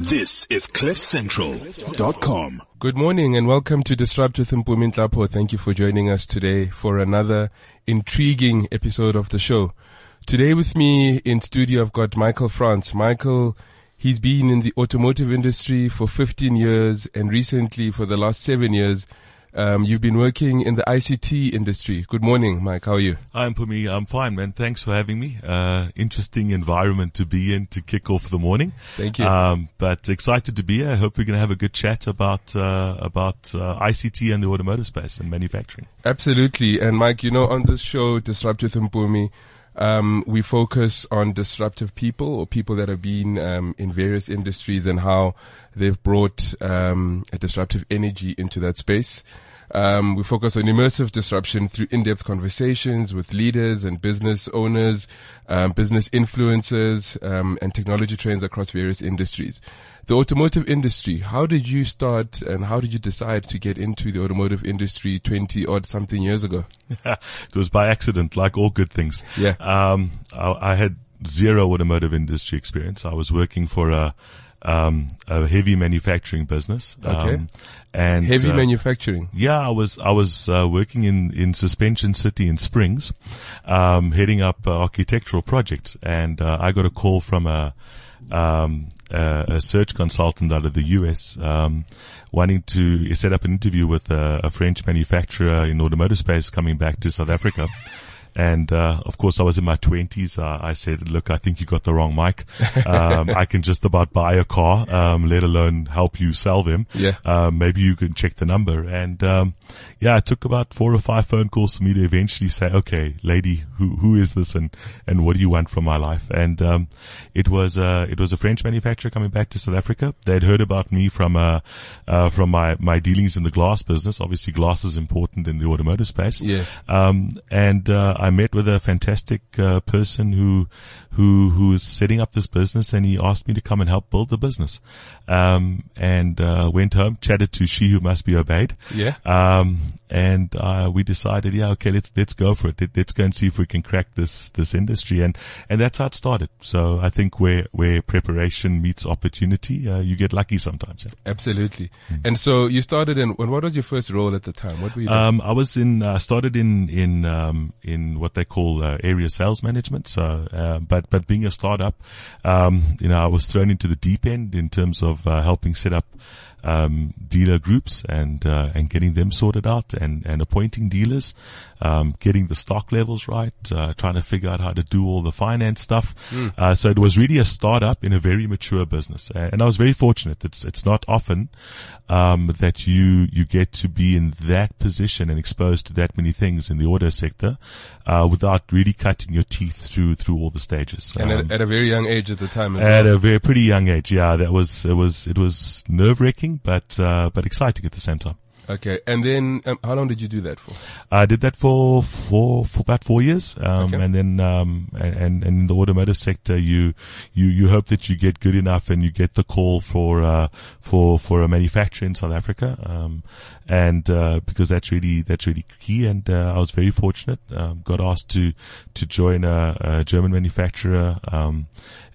This is CliffCentral.com. Good morning and welcome to Disrupt with Mpumi Nhlapo. Thank you for joining us today for another intriguing episode of the show. Today with me in studio, I've got Michael France. Michael, he's been in the automotive industry for 15 years and recently for the last seven years, um, you've been working in the ICT industry. Good morning, Mike. How are you? I'm Pumi. I'm fine, man. Thanks for having me. Uh, interesting environment to be in to kick off the morning. Thank you. Um, but excited to be here. I hope we're going to have a good chat about uh, about uh, ICT and the automotive space and manufacturing. Absolutely. And Mike, you know, on this show, Disrupt with Mpumi, um, we focus on disruptive people or people that have been um, in various industries and how they've brought um, a disruptive energy into that space. Um, we focus on immersive disruption through in-depth conversations with leaders and business owners, um, business influencers, um, and technology trends across various industries. The automotive industry. How did you start, and how did you decide to get into the automotive industry twenty odd something years ago? it was by accident, like all good things. Yeah. Um, I, I had zero automotive industry experience. I was working for a um, a heavy manufacturing business. Okay. Um, and Heavy uh, manufacturing. Yeah, I was I was uh, working in in Suspension City in Springs, um, heading up uh, architectural projects, and uh, I got a call from a um, a, a search consultant out of the US, um, wanting to set up an interview with a, a French manufacturer in automotive space coming back to South Africa. And, uh, of course I was in my twenties. Uh, I said, look, I think you got the wrong mic. Um, I can just about buy a car, um, let alone help you sell them. Yeah. Um, maybe you can check the number. And, um, yeah, it took about four or five phone calls for me to eventually say, okay, lady, who, who is this and, and what do you want from my life? And, um, it was, uh, it was a French manufacturer coming back to South Africa. They'd heard about me from, uh, uh, from my, my dealings in the glass business. Obviously glass is important in the automotive space. Yes. Um, and, uh, I met with a fantastic, uh, person who, who, who is setting up this business and he asked me to come and help build the business. Um, and, uh, went home, chatted to she who must be obeyed. Yeah. Um, and, uh, we decided, yeah, okay, let's, let's go for it. Let, let's go and see if we can crack this, this industry. And, and that's how it started. So I think where, where preparation meets opportunity, uh, you get lucky sometimes. Yeah. Absolutely. And so you started in, what was your first role at the time? What were you doing? Um, I was in, uh, started in, in, um, what they call, uh, area sales management. So, uh, but, but being a startup, um, you know, I was thrown into the deep end in terms of, uh, helping set up, um, dealer groups and, uh, and getting them sorted out and, and appointing dealers, um, getting the stock levels right, uh, trying to figure out how to do all the finance stuff. Uh, so it was really a startup in a very mature business. And I was very fortunate. It's, it's not often, um, that you, you get to be in that position and exposed to that many things in the auto sector, uh, without really cutting your teeth through, through all the stages. and Um, at, at a very young age at the time as at well. a very pretty young age, yeah, that was it was it was nerve wracking, but uh, but exciting at the same time. Okay. And then, um, how long did you do that for? I did that for for for about four years, um, Okay. and then um, and and in the automotive sector, you you you hope that you get good enough and you get the call for uh, for for a manufacturer in South Africa, um, and uh, because that's really that's really key. And uh, I was very fortunate, um, got asked to to join a, a German manufacturer um,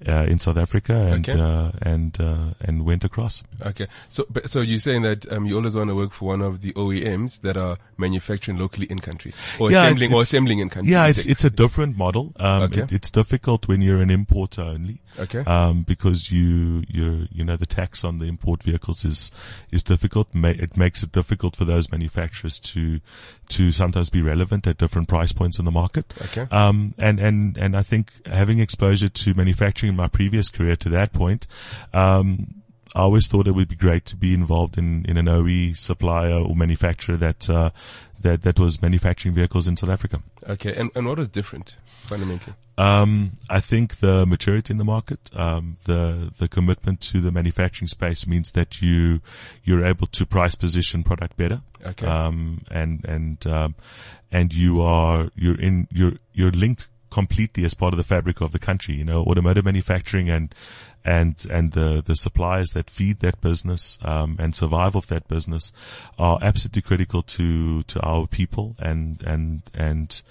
uh, in South Africa, and Okay. uh, and uh, and went across. Okay. So, but, so you're saying that, um, you always want to work for one of the OEMs that are manufacturing locally in country or Yeah, assembling it's- or it's- assembling in country. Yeah, it's it's a different model. Um, Okay. it, it's difficult when you're an importer only. Okay. Um, because you you you know the tax on the import vehicles is is difficult. It makes it difficult for those manufacturers to to sometimes be relevant at different price points in the market. Okay. Um, and and and I think having exposure to manufacturing in my previous career to that point, um, I always thought it would be great to be involved in, in an OE supplier or manufacturer that, uh, that, that was manufacturing vehicles in South Africa. Okay. And, and what was different fundamentally? Um, I think the maturity in the market, um, the the commitment to the manufacturing space means that you you're able to price position product better. Okay. Um, and and um, and you are you're in you're you're linked completely as part of the fabric of the country. You know, automotive manufacturing and and and the the suppliers that feed that business um, and survive of that business are absolutely critical to to our people and and and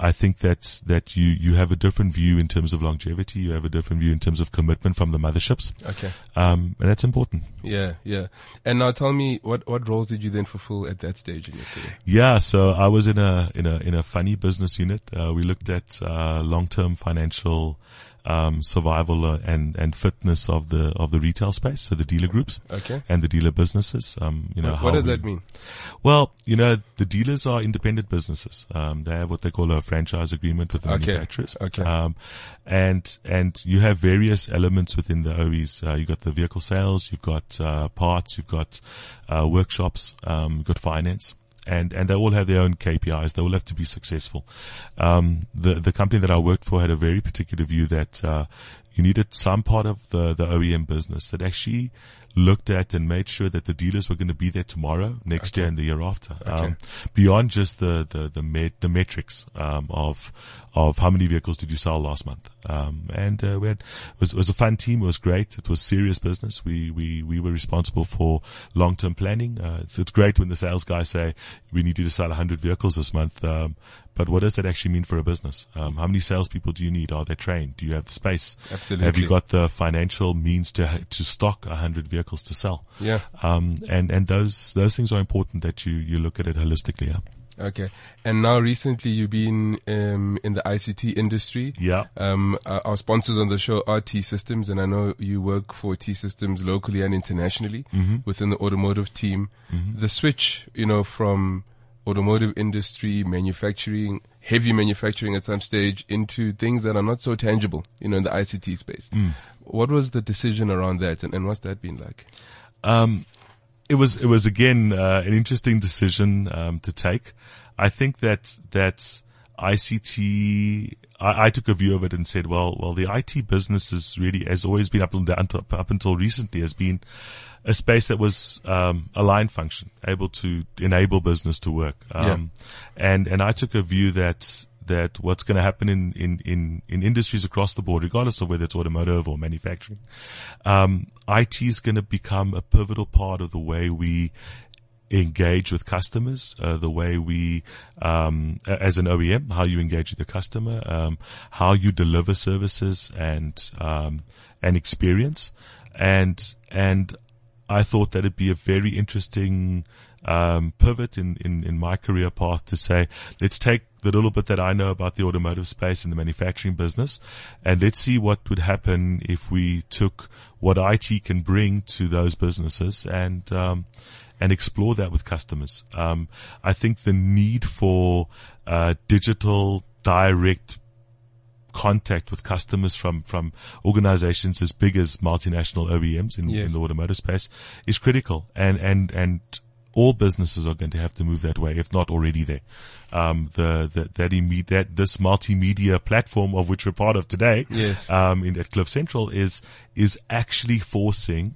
I think that's that you you have a different view in terms of longevity. You have a different view in terms of commitment from the motherships, Okay. um, and that's important. Yeah, yeah. And now tell me, what, what roles did you then fulfill at that stage in your career? Yeah, so I was in a in a in a funny business unit. Uh, we looked at uh, long term financial um, survival uh, and and fitness of the of the retail space, so the dealer groups Okay. and the dealer businesses. Um, you know, What, does we- that mean? Well, you know, the dealers are independent businesses. Um, they have what they call a franchise agreement with the Okay. manufacturers. Okay. Um, and, and you have various elements within the OEs. Uh, you've got the vehicle sales, you've got, uh, parts, you've got, uh, workshops, um, you've got finance. And, and they all have their own KPIs. They all have to be successful. Um, the, the company that I worked for had a very particular view that, uh, you needed some part of the, the OEM business that actually looked at and made sure that the dealers were going to be there tomorrow, next year, and the year after. Um, beyond just the the the, met, the metrics um, of of how many vehicles did you sell last month. Um, and uh, we had, it was it was a fun team. It was great. It was serious business. We we we were responsible for long term planning. Uh, it's it's great when the sales guys say we need you to sell 100 vehicles this month. Um, but what does that actually mean for a business? Um, how many salespeople do you need? Are they trained? Do you have the space? Absolutely. Have you got the financial means to to stock 100 vehicles to sell? Yeah. Um, and, and those, those things are important that you, you look at it holistically. Yeah. Okay. And now recently you've been um, in the ICT industry. Yeah. Um, our our sponsors on the show are T Systems, and I know you work for T Systems locally and internationally within the automotive team. The switch, you know, from automotive industry, manufacturing, heavy manufacturing at some stage into things that are not so tangible, you know, in the ICT space. What was the decision around that, and, and what's that been like? Um, it was, it was again, uh, an interesting decision, um, to take. I think that, that ICT, I, I took a view of it and said, well, well, the IT business is really, has always been up, until- up, up until recently has been a space that was, um, a line function, able to enable business to work. Um, and, and I took a view that, that what's going to happen in, in, in, in industries across the board, regardless of whether it's automotive or manufacturing, um, IT is going to become a pivotal part of the way we engage with customers, uh, the way we, um, as an OEM, how you engage with the customer, um, how you deliver services and, um, and experience. And, and I thought that it'd be a very interesting, um, pivot in, in, in my career path to say, let's take the little bit that I know about the automotive space and the manufacturing business and let's see what would happen if we took what IT can bring to those businesses and, um, and explore that with customers. Um, I think the need for uh, digital direct contact with customers from from organizations as big as multinational OEMs in, Yes. in the automotive space is critical, and and and all businesses are going to have to move that way, if not already there. Um, the, the that imme- that this multimedia platform of which we're part of today, Yes. um, in at Cliff Central is is actually forcing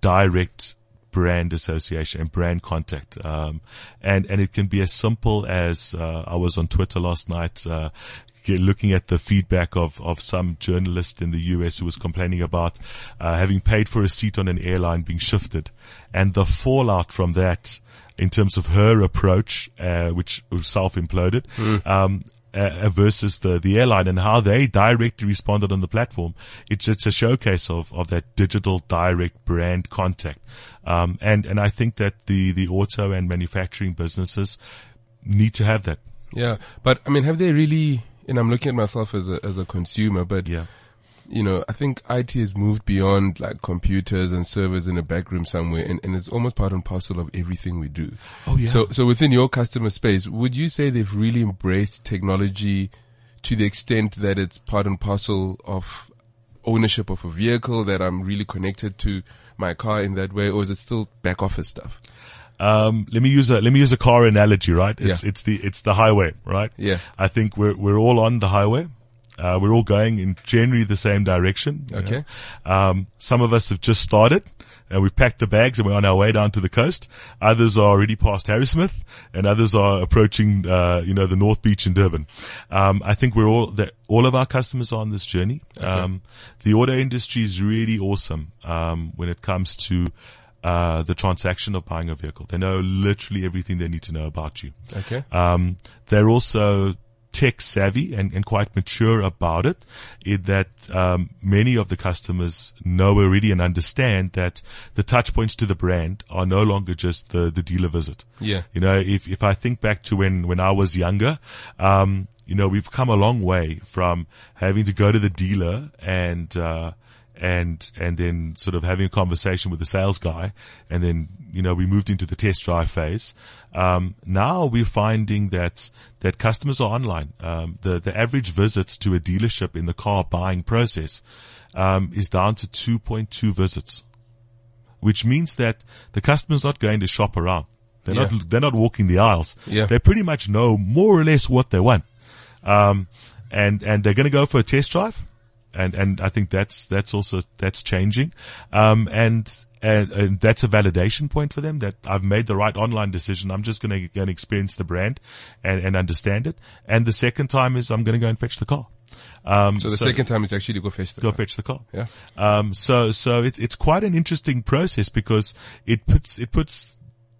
direct brand association and brand contact. Um, and, and it can be as simple as, uh, I was on Twitter last night, uh, looking at the feedback of, of some journalist in the US who was complaining about, uh, having paid for a seat on an airline being shifted and the fallout from that in terms of her approach, uh, which self-imploded, um, uh, versus the, the airline and how they directly responded on the platform. It's, it's a showcase of, of that digital direct brand contact. Um, and, and I think that the, the auto and manufacturing businesses need to have that. Yeah, but I mean, have they really? And I'm looking at myself as a as a consumer, but Yeah. you know, I think IT has moved beyond like computers and servers in a back room somewhere, and, and it's almost part and parcel of everything we do. Oh, yeah. So, so within your customer space, would you say they've really embraced technology to the extent that it's part and parcel of ownership of a vehicle that I'm really connected to my car in that way, or is it still back office stuff? Um, let me use a let me use a car analogy, right? It's Yeah. it's the it's the highway, right? Yeah. I think we're we're all on the highway. Uh, we're all going in generally the same direction. you Okay. know. Um, some of us have just started and we've packed the bags and we're on our way down to the coast. Others are already past Harrismith and others are approaching, uh, you know, the North Beach in Durban. Um, I think we're all, that all of our customers are on this journey. Um, the auto industry is really awesome, um, when it comes to, uh, the transaction of buying a vehicle. They know literally everything they need to know about you. Okay. Um, they're also tech savvy and, and quite mature about it, in that um, many of the customers know already and understand that the touch points to the brand are no longer just the, the dealer visit. Yeah. You know, if, if I think back to when, when I was younger, um, you know, we've come a long way from having to go to the dealer and, uh, and, and then sort of having a conversation with the sales guy. And then, you know, we moved into the test drive phase. Um, now we're finding that, that customers are online. Um, the, the average visits to a dealership in the car buying process, um, is down to 2.2 visits, which means that the customer's not going to shop around. They're Yeah. not, they're not walking the aisles. Yeah. They pretty much know more or less what they want. Um, and, and they're going to go for a test drive. And, and I think that's, that's also, that's changing. Um, and, and, and that's a validation point for them that I've made the right online decision. I'm just going to go and experience the brand and, and understand it. And the second time is I'm going to go and fetch the car. Um, So the second time is actually to go fetch the go car. fetch the car. Yeah. Um, so, so it's, it's quite an interesting process because it puts, it puts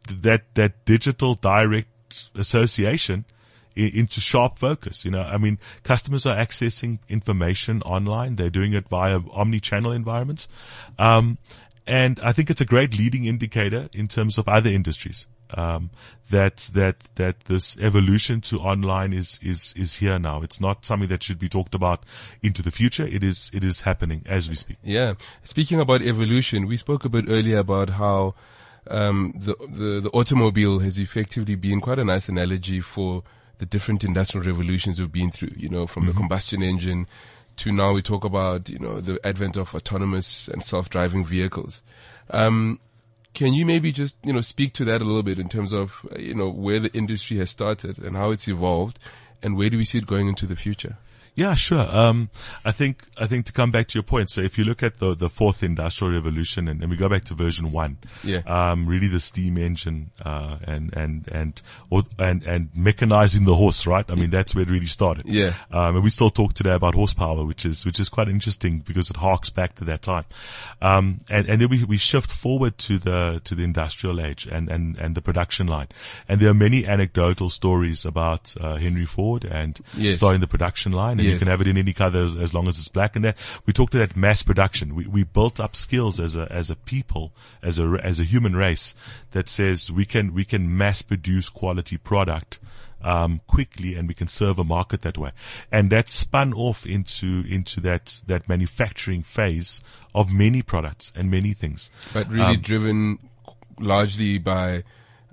that, that digital direct association into sharp focus. You know, I mean, customers are accessing information online. They're doing it via omni-channel environments. Um, and I think it's a great leading indicator in terms of other industries. Um, that, that, that this evolution to online is, is, is here now. It's not something that should be talked about into the future. It is, it is happening as we speak. Yeah. Speaking about evolution, we spoke a bit earlier about how um, the, the the automobile has effectively been quite a nice analogy for the different industrial revolutions we've been through. You know, from the combustion engine to now we talk about you know the advent of autonomous and self-driving vehicles. Um, can you maybe just you know speak to that a little bit in terms of you know where the industry has started and how it's evolved, and where do we see it going into the future? Yeah, sure. Um, I think, I think to come back to your point, so if you look at the, the fourth industrial revolution and, and we go back to version one, Yeah. um, really the steam engine, uh, and, and, and, or, and, and mechanizing the horse, right? I mean, that's where it really started. Yeah. Um, and we still talk today about horsepower, which is, which is quite interesting because it harks back to that time. Um, and, and then we, we shift forward to the, to the industrial age and, and, and the production line. And there are many anecdotal stories about, uh, Henry Ford and Yes. starting the production line and Yes. can have it in any color as, as long as it's black. And that we talked to that mass production. We, we built up skills as a, as a people, as a, as a human race that says we can, we can mass produce quality product. Um, quickly and we can serve a market that way. And that spun off into, into that, that manufacturing phase of many products and many things. but really Um, driven largely by,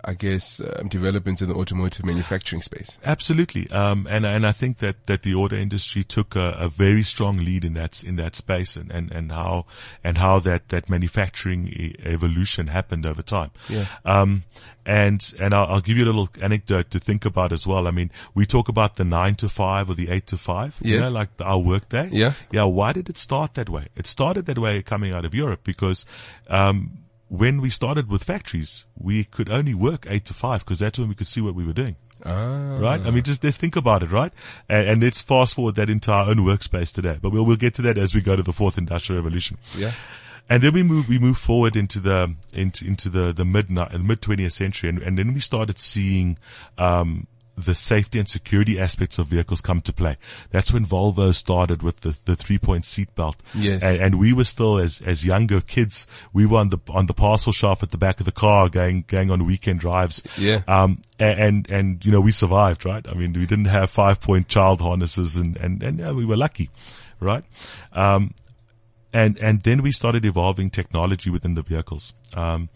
I guess, um, developments in the automotive manufacturing space. Absolutely. Um, and, and I think that, that the auto industry took a, a very strong lead in that, in that space and, and, and how, and how that, that manufacturing e- evolution happened over time. Yeah. Um, and, and I'll, I'll give you a little anecdote to think about as well. I mean, we talk about the nine to five or the eight to five, yes. you know, like our work day. Yeah. Yeah. Why did it start that way? It started that way coming out of Europe because, um, when we started with factories, we could only work eight to five because that's when we could see what we were doing Ah. right? I mean, just let's think about it, right? And, and let's fast forward that into our own workspace today. But we'll we'll get to that as we go to the fourth industrial revolution. Yeah. And then we move we move forward into the into into the the mid mid twentieth century, and, and then we started seeing. Um, the safety and security aspects of vehicles come to play. That's when Volvo started with the, the three point seat belt. Yes. And, and we were still as, as younger kids, we were on the, on the parcel shelf at the back of the car going, going on weekend drives. Yeah. Um, a- and, and, you know, we survived, right? I mean, we didn't have five point child harnesses and, and, and yeah, we were lucky, right? Um, and, and then we started evolving technology within the vehicles. Um,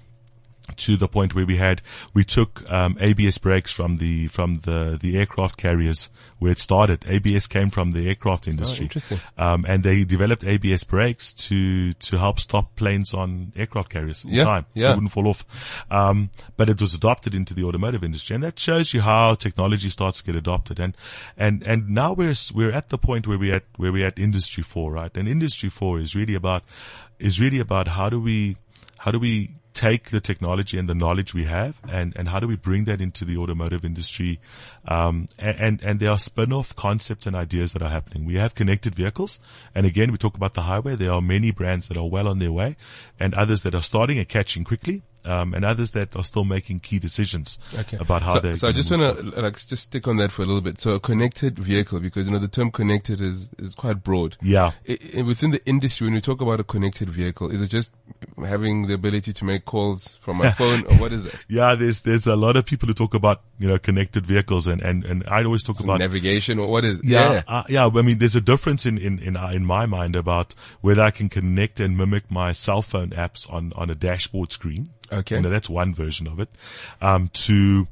to the point where we had we took um, ABS brakes from the from the the aircraft carriers where it started. ABS came from the aircraft industry. interesting. Um, and they developed ABS brakes to to help stop planes on aircraft carriers in Yeah, time. yeah. They wouldn't fall off. Um, but it was adopted into the automotive industry, and that shows you how technology starts to get adopted. And and and now we're we're at the point where we at where we at industry four, right? And industry four is really about is really about how do we how do we take the technology and the knowledge we have and, and how do we bring that into the automotive industry? Um, and, and, there are spin-off concepts and ideas that are happening. We have connected vehicles. And again, we talk about the highway. There are many brands that are well on their way and others that are starting and catching quickly. Um, and others that are still making key decisions Okay. about how so, they. So I just want to like just stick on that for a little bit. So a connected vehicle, because you know the term connected is is quite broad. Yeah. I, I- within the industry, when we talk about a connected vehicle, is it just having the ability to make calls from my phone, or what is it? Yeah, there's there's a lot of people who talk about you know connected vehicles, and and and I always talk about Navigation, or what is? Yeah, uh, yeah. I mean, there's a difference in in in, uh, in my mind about whether I can connect and mimic my cell phone apps on on a dashboard screen. Okay. you know that's one version of it. Um, to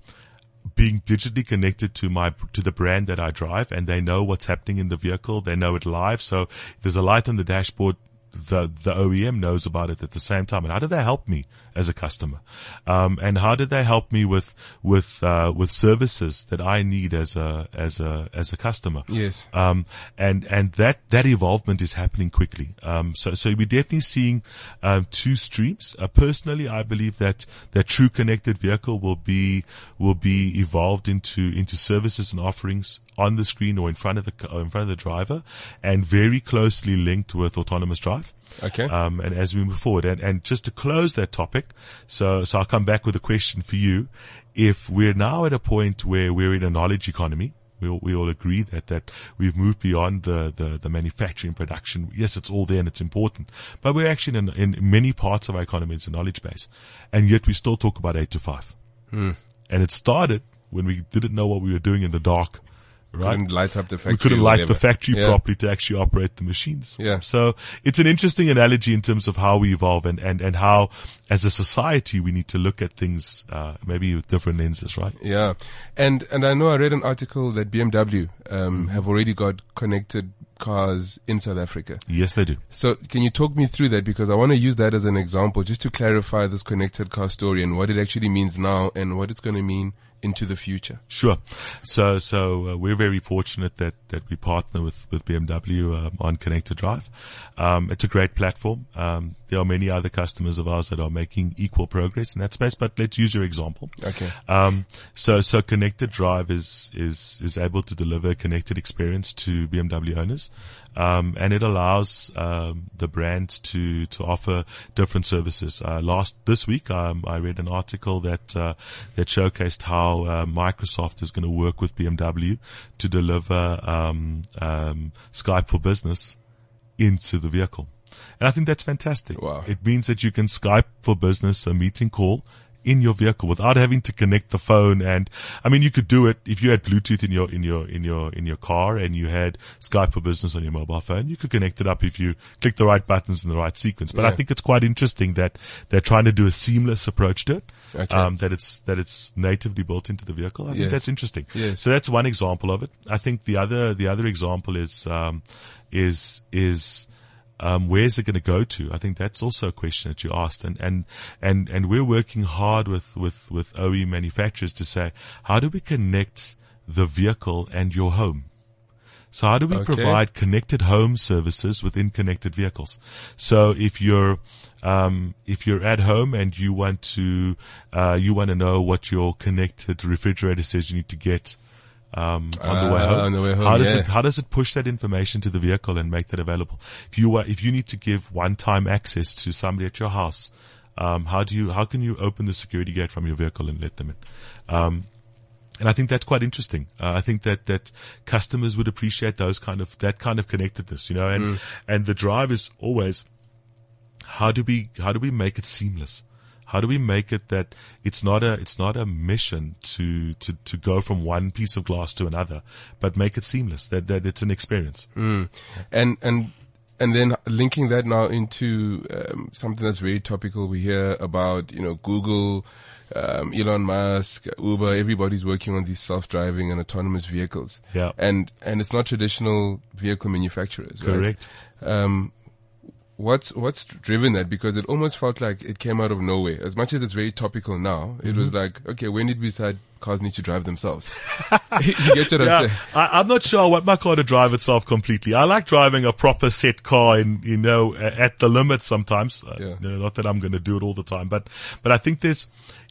being digitally connected to my to the brand that I drive, and they know what's happening in the vehicle. They know it live. So there's a light on the dashboard. The the OEM knows about it at the same time, and how did they help me as a customer? Um, and how did they help me with with uh, with services that I need as a as a as a customer? Yes. Um, and, and that, that evolvement is happening quickly. Um, so, so we're definitely seeing, um, two streams. Uh, personally, I believe that, that true connected vehicle will be, will be evolved into, into services and offerings on the screen or in front of the, or in front of the driver and very closely linked with autonomous drive. Okay. Um, and as we move forward, and, and just to close that topic, so so I'll come back with a question for you. If we're now at a point where we're in a knowledge economy, we all, we all agree that that we've moved beyond the, the the manufacturing production. Yes, it's all there and it's important, but we're actually in in many parts of our economy it's a knowledge base, and yet we still talk about eight to five. Hmm. And it started when we didn't know what we were doing in the dark. Right? Couldn't light up the factory. we couldn't light the factory Yeah. properly to actually operate the machines. Yeah. So it's an interesting analogy in terms of how we evolve and, and, and how as a society we need to look at things, uh, maybe with different lenses, right? Yeah, and and I know I read an article that BMW um, have already got connected cars in South Africa. Yes, they do. So can you talk me through that because I want to use that as an example just to clarify this connected car story and what it actually means now and what it's going to mean into the future. Sure. So, so uh, we're very fortunate that, that we partner with, with BMW um, on Connected Drive. Um, it's a great platform. Um, there are many other customers of ours that are making equal progress in that space, but let's use your example. Okay. Um, so, so Connected Drive is, is, is able to deliver a connected experience to BMW owners. Um, and it allows, um, the brand to, to offer different services. Uh, last, this week, um, I read an article that, uh, that showcased how, uh, Microsoft is going to work with BMW to deliver, um, um, Skype for business into the vehicle. And I think that's fantastic. Wow. It means that you can Skype for business, a meeting call in your vehicle without having to connect the phone. And I mean, you could do it if you had Bluetooth in your, in your, in your, in your car and you had Skype for business on your mobile phone. You could connect it up if you click the right buttons in the right sequence. But I think it's quite interesting that they're trying to do a seamless approach to it. Okay. Um, that it's, that it's natively built into the vehicle. I think that's interesting. Yes. So that's one example of it. I think the other, the other example is, um, is, is, um, where's it going to go to? I think that's also a question that you asked, and and and and we're working hard with with with OE manufacturers to say how do we connect the vehicle and your home. So how do we Okay. provide connected home services within connected vehicles? So if you're um, if you're at home and you want to uh, you want to know what your connected refrigerator says you need to get um, on the way Ah, home, on the way home, how does yeah. it how does it push that information to the vehicle and make that available? If you are, if you need to give one-time access to somebody at your house, um, how do you how can you open the security gate from your vehicle and let them in? Um, and I think that's quite interesting. Uh, I think that that customers would appreciate those kind of that kind of connectedness, you know. And and the drive is always how do we how do we make it seamless? How do we make it that it's not a it's not a mission to to to go from one piece of glass to another, but make it seamless that that it's an experience. and and and then linking that now into um, something that's very topical. We hear about you know Google, um, Elon Musk, Uber. Everybody's working on these self-driving and autonomous vehicles. Yeah. and and it's not traditional vehicle manufacturers. right? Correct. Um, what's what's driven that? Because it almost felt like it came out of nowhere. As much as it's very topical now, it was like, okay, when did we decide cars need to drive themselves? you get what I'm saying? I, I'm not sure I want my car to drive itself completely. I like driving a proper set car in, you know, at the limit sometimes. Uh, you know, not that I'm going to do it all the time, but, but I think there's,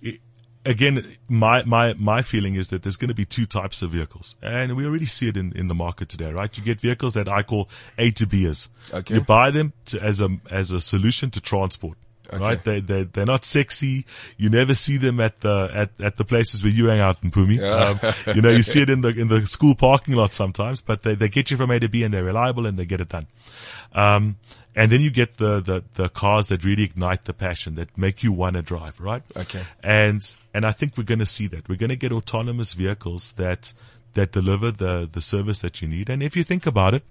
i- again, my, my, my feeling is that there's going to be two types of vehicles. And we already see it in, in the market today, right? You get vehicles that I call A to Bers. Okay. You buy them to, as a, as a solution to transport. right? They, they, they're not sexy. You never see them at the, at, at the places where you hang out in Pumi. Um, you know, you see it in the, in the school parking lot sometimes, but they, they get you from A to B and they're reliable and they get it done. Um, and then you get the, the, the cars that really ignite the passion, that make you want to drive, right? Okay. And, and I think we're going to see that. We're going to get autonomous vehicles that, that deliver the, the service that you need. And if you think about it,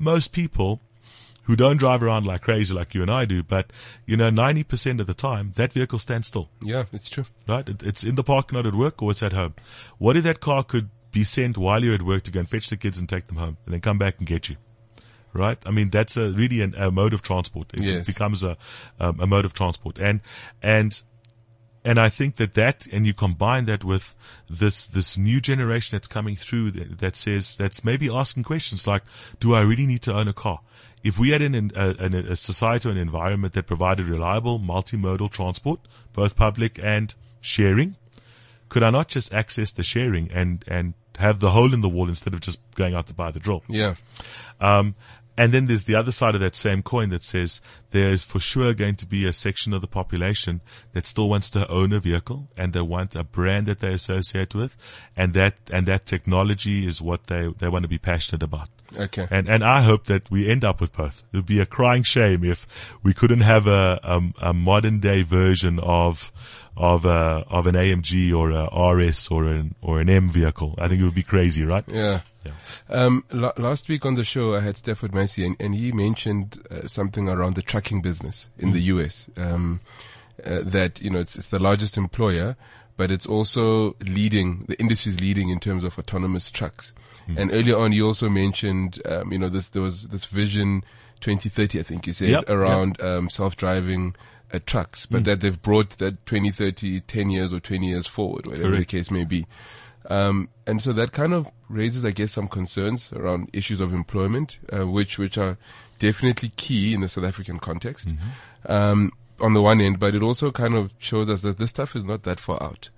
most people who don't drive around like crazy like you and I do, but you know, 90% of the time that vehicle stands still. Yeah, it's true. Right? It, it's in the parking lot at work or it's at home. What if that car could be sent while you're at work to go and fetch the kids and take them home and then come back and get you? Right? I mean, that's a really an, a mode of transport. It Yes. becomes a, um, a mode of transport. And, and, and I think that that, and you combine that with this, this new generation that's coming through that, that says, that's maybe asking questions like, do I really need to own a car? If we had an, an, a society or an environment that provided reliable multimodal transport, both public and sharing, could I not just access the sharing and, and have the hole in the wall instead of just going out to buy the drill? Yeah. Um, and then there's the other side of that same coin that says there's for sure going to be a section of the population that still wants to own a vehicle and they want a brand that they associate with and that, and that technology is what they, they want to be passionate about. Okay. And, and I hope that we end up with both. It would be a crying shame if we couldn't have a, a, a modern day version of, of, a, of an AMG or a RS or an, or an M vehicle. I think it would be crazy, right? Yeah. Yeah. Um, la- last week on the show, I had Stafford Masie, and, and he mentioned uh, something around the trucking business in the US. Um, uh, that you know it's, it's the largest employer, but it's also leading. The industry's leading in terms of autonomous trucks. And earlier on, you also mentioned, um, you know, this there was this vision 2030, I think you said, Yep, yep. around um, self-driving. Uh, trucks, but that they've brought that 2030, 10 years or 20 years forward, whatever Correct. the case may be. Um, and so that kind of raises, I guess, some concerns around issues of employment, uh, which which are definitely key in the South African context. Um, on the one end, but it also kind of shows us that this stuff is not that far out.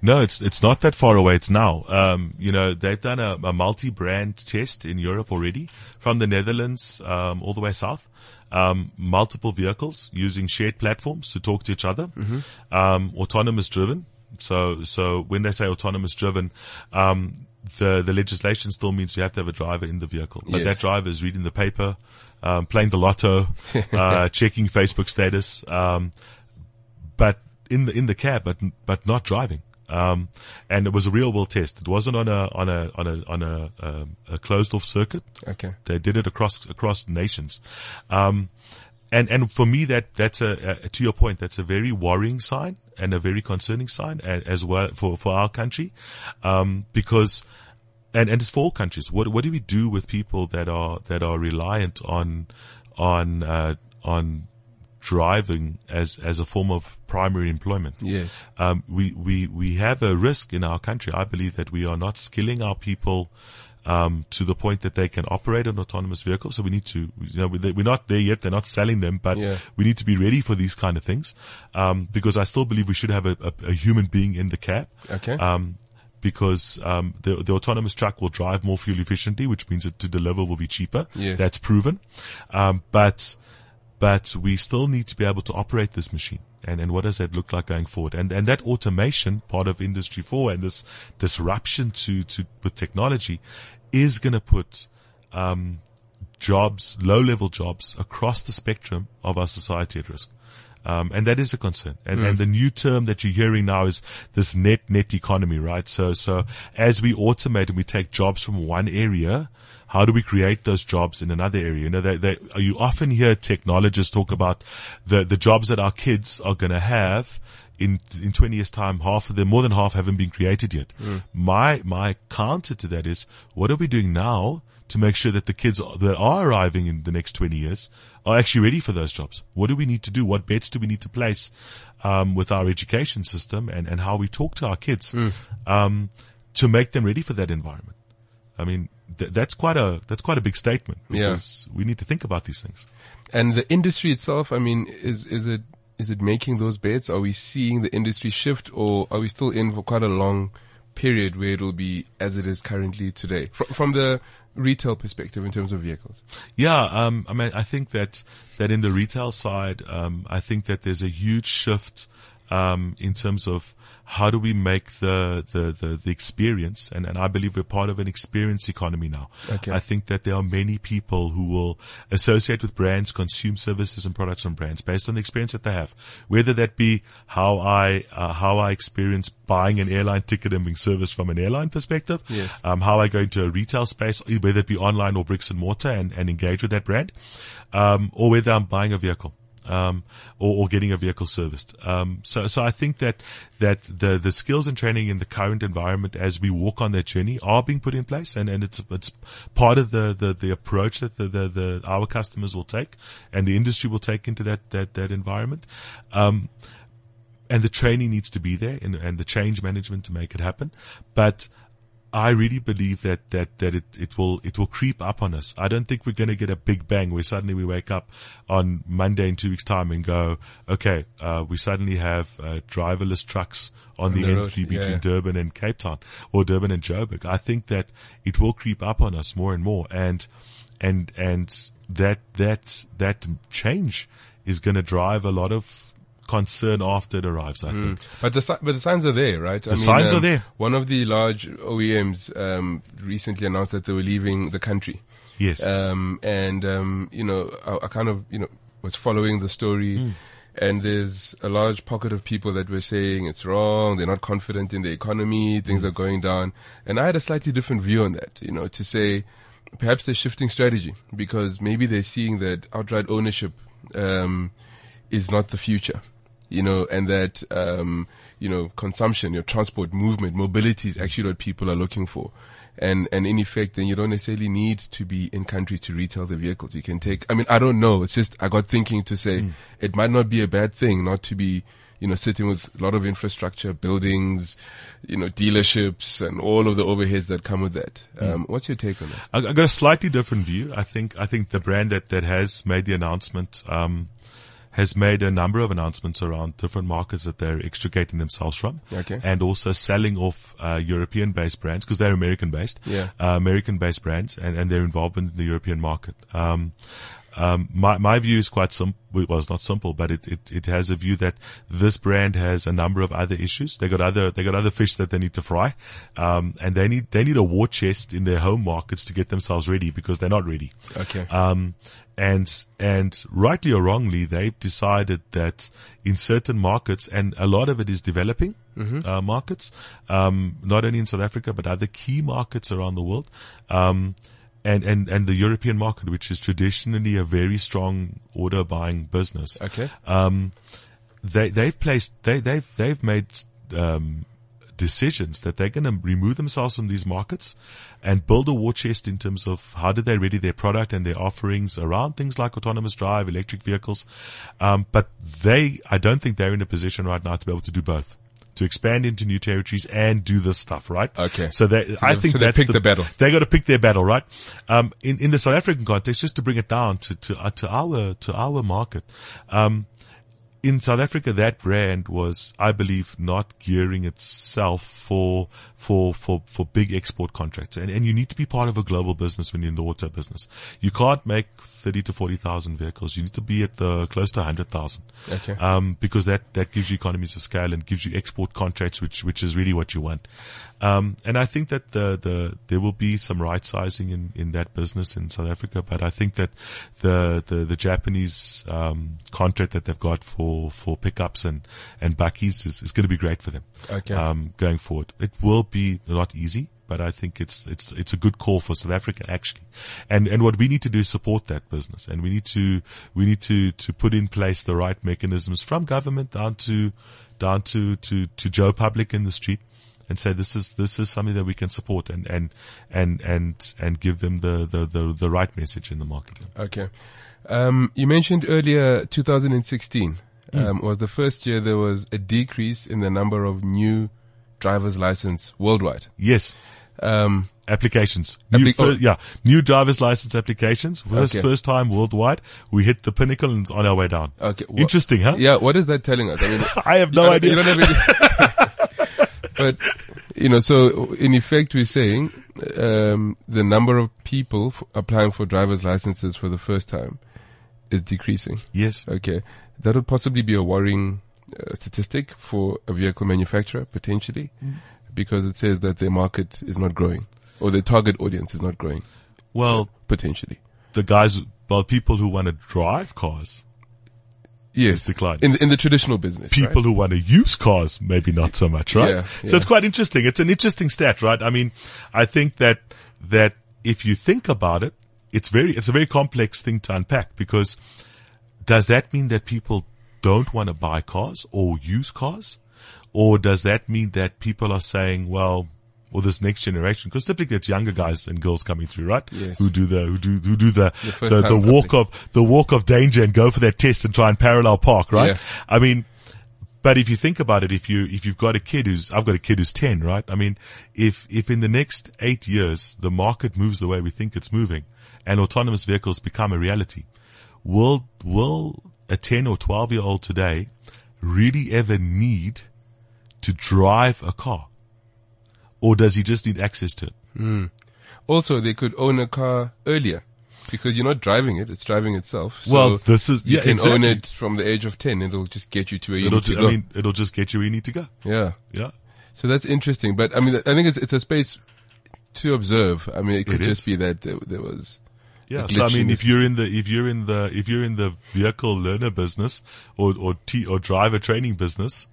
No, it's it's not that far away. It's now. Um, you know, they've done a, a multi-brand test in Europe already, from the Netherlands um, all the way south. Um, multiple vehicles using shared platforms to talk to each other. Um, autonomous driven. So so when they say autonomous driven, um, the the legislation still means you have to have a driver in the vehicle, but Yes. that driver is reading the paper, um, playing the lotto, uh, checking Facebook status. Um, but in the in the cab, but but not driving. Um, and it was a real world test. It wasn't on a on a on a on a, um, a closed off circuit. Okay. They did it across across nations. Um, and and for me, that that's a, a to your point, that's a very worrying sign and a very concerning sign as well for for our country, um, because. And, and it's for all countries. What what do we do with people that are that are reliant on on uh, on driving as as a form of primary employment? Yes. um, we, we, we have a risk in our country. I believe that we are not skilling our people, um, to the point that they can operate an autonomous vehicle. So we need to, you know, we- we're not there yet. They're not selling them, but Yeah. we need to be ready for these kind of things. Um, because I still believe we should have a, a, a human being in the cab. Okay. Um, because um, the the autonomous truck will drive more fuel efficiently, which means that to deliver will be cheaper. Yes. That's proven. Um, but but we still need to be able to operate this machine. And, and what does that look like going forward? And, and that automation part of industry four and this disruption to, to, with technology is going to put, um, jobs, low level jobs across the spectrum of our society at risk. Um, and that is a concern. And, and the new term that you're hearing now is this net, net economy, right? So, so as we automate and we take jobs from one area, how do we create those jobs in another area? You know, they, they, you often hear technologists talk about the, the jobs that our kids are going to have in, in 20 years time, half of them, more than half haven't been created yet. My, my counter to that is what are we doing now to make sure that the kids that are arriving in the next 20 years are actually ready for those jobs. What do we need to do? What bets do we need to place um, with our education system and, and how we talk to our kids um, to make them ready for that environment? I mean, th- that's quite a that's quite a big statement Yeah. we need to think about these things. And the industry itself, I mean, is is it is it making those bets? Are we seeing the industry shift, or are we still in for quite a long period where it will be as it is currently today from, from the retail perspective in terms of vehicles? Yeah, um, I mean, I think that that in the retail side, um, I think that there's a huge shift um, in terms of how do we make the, the, the, the, experience, and, and I believe we're part of an experience economy now. Okay. I think that there are many people who will associate with brands, consume services and products from brands based on the experience that they have. Whether that be how I, uh, how I experience buying an airline ticket and being serviced from an airline perspective, Yes. um, how I go into a retail space, whether it be online or bricks and mortar and, and engage with that brand, um, or whether I'm buying a vehicle um, or, or, getting a vehicle serviced. Um, so, so I think that that the the skills and training in the current environment as we walk on that journey are being put in place, and, and it's it's part of the the, the approach that the, the, the our customers will take and the industry will take into that that that environment. Um, and the training needs to be there and, and the change management to make it happen. But I really believe that that that it, it will it will creep up on us. I don't think we're going to get a big bang where suddenly we wake up on Monday in two weeks' time and go, okay, uh, we suddenly have uh, driverless trucks on, the, the road, N3 between yeah. Durban and Cape Town or Durban and Joburg. I think that it will creep up on us more and more, and and and that that that change is going to drive a lot of concern after it arrives. I think. But the but the signs are there, right? The signs are there. One of the large OEMs um, recently announced that they were leaving the country. Yes. Um, and um, you know, I, I kind of you know was following the story. Hmm. And there's a large pocket of people that were saying it's wrong. They're not confident in the economy. Things Hmm. are going down. And I had a slightly different view on that. You know, to say perhaps they're shifting strategy because maybe they're seeing that outright ownership um, is not the future you know, and that, um, you know, consumption, your transport, movement, mobility is actually what people are looking for. And, and in effect, then you don't necessarily need to be in country to retail the vehicles. You can take, I mean, I don't know. It's just, I got thinking to say it might not be a bad thing not to be, you know, sitting with a lot of infrastructure, buildings, you know, dealerships and all of the overheads that come with that. Um, what's your take on that? I, I got a slightly different view. I think I think the brand that, that has made the announcement um, has made a number of announcements around different markets that they're extricating themselves from, Okay. and also selling off uh, European-based brands because they're American-based, Yeah. uh, American-based brands, and, and their involvement in the European market. Um, um, my my view is quite simple. Well, it's not simple, but it, it, it has a view that this brand has a number of other issues. They got other they got other fish that they need to fry, um, and they need they need a war chest in their home markets to get themselves ready because they're not ready. Okay. Um, and and rightly or wrongly, they've decided that in certain markets, and a lot of it is developing uh, markets, um, not only in South Africa but other key markets around the world, um, and and and the European market, which is traditionally a very strong order buying business. Okay. Um, they they've placed they they've they've made um, decisions that they're going to remove themselves from these markets and build a war chest in terms of how do they ready their product and their offerings around things like autonomous drive, electric vehicles. Um, but they, I don't think they're in a position right now to be able to do both. To expand into new territories and do this stuff, right? Okay. So they, I think so they that's picked the battle. They got to pick their battle, right? Um, in in the South African context, just to bring it down to to uh, to our to our market, um, in South Africa, that brand was, I believe, not gearing itself for for for for big export contracts, and and you need to be part of a global business when you're in the auto business. You can't make thirty to forty thousand vehicles. You need to be at the close to hundred thousand, Okay. um, because that that gives you economies of scale and gives you export contracts, which which is really what you want. Um, and I think that the the there will be some right sizing in in that business in South Africa, but I think that the the the Japanese um, contract that they've got for for pickups and and buckies is, is going to be great for them. Okay. Um, going forward, it will be not easy, but I think it's it's it's a good call for South Africa actually, and and what we need to do is support that business, and we need to we need to to put in place the right mechanisms from government down to down to to to Joe Public in the street. And say this is this is something that we can support and and and and and give them the the the, the right message in the market. Okay. Um, you mentioned earlier 2016 Hmm. um, was the first year there was a decrease in the number of new driver's license worldwide. Yes, Um, applications. New Appli- oh. fir- yeah, new driver's license applications. First, Okay. first time worldwide. We hit the pinnacle and it's on our way down. okay. Interesting, huh? Yeah. What is that telling us? I mean, I have no idea. You don't have any- but you know, so in effect, we're saying um, the number of people f- applying for driver's licenses for the first time is decreasing. Yes. Okay, that would possibly be a worrying Uh, statistic for a vehicle manufacturer potentially, mm-hmm. because it says that their market is not growing or their target audience is not growing Well, potentially. the guys, well, people who want to drive cars, Yes, declining. in the, in the traditional business. people right? who want to use cars, maybe not so much, right? Yeah, So it's quite interesting. It's an interesting stat, right? I mean, I think that, that if you think about it, it's very, it's a very complex thing to unpack because does that mean that people don't want to buy cars or use cars? Or does that mean that people are saying, well, or this next generation, because typically it's younger guys and girls coming through, right? Yes. Who do the, who do, who do the, first the, the walk of, the walk of danger and go for that test and try and parallel park, right? Yeah. I mean, but if you think about it, if you, if you've got a kid who's, I've got a kid who's 10, right? I mean, if, if in the next eight years, the market moves the way we think it's moving and autonomous vehicles become a reality, will, will a 10 or 12 year old today really ever need to drive a car? Or does he just need access to it? Hmm. Also, they could own a car earlier because you're not driving it; it's driving itself. So well, this is, you yeah, can exactly. own it from the age of ten. It'll just get you to where you It'll, need to go. I mean, it'll just get you where you need to go. yeah. Yeah. So that's interesting. But I mean, I think it's it's a space to observe. I mean, it could It just is. be that there, there was. Yeah. So I mean, if you're in the, if you're in the, if you're in the vehicle learner business or, or t- or driver training business,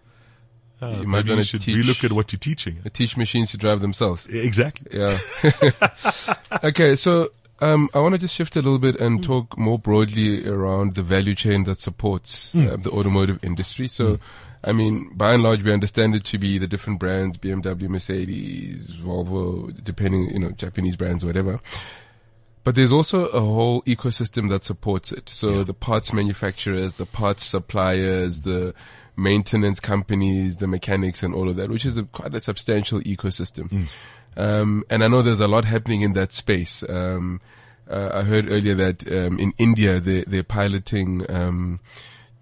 uh, You might maybe you should teach- relook at what you're teaching. Teach machines to drive themselves. Exactly. Yeah. okay, so um, I want to just shift a little bit and talk more broadly around the value chain that supports Hmm. uh, the automotive industry. So, I mean, by and large, we understand it to be the different brands: BMW, Mercedes, Volvo, depending, you know, Japanese brands, whatever. But there's also a whole ecosystem that supports it. So the parts manufacturers, the parts suppliers, the maintenance companies, the mechanics and all of that, which is a, quite a substantial ecosystem. Um, and I know there's a lot happening in that space. Um, uh, I heard earlier that um, in India they, they're piloting um,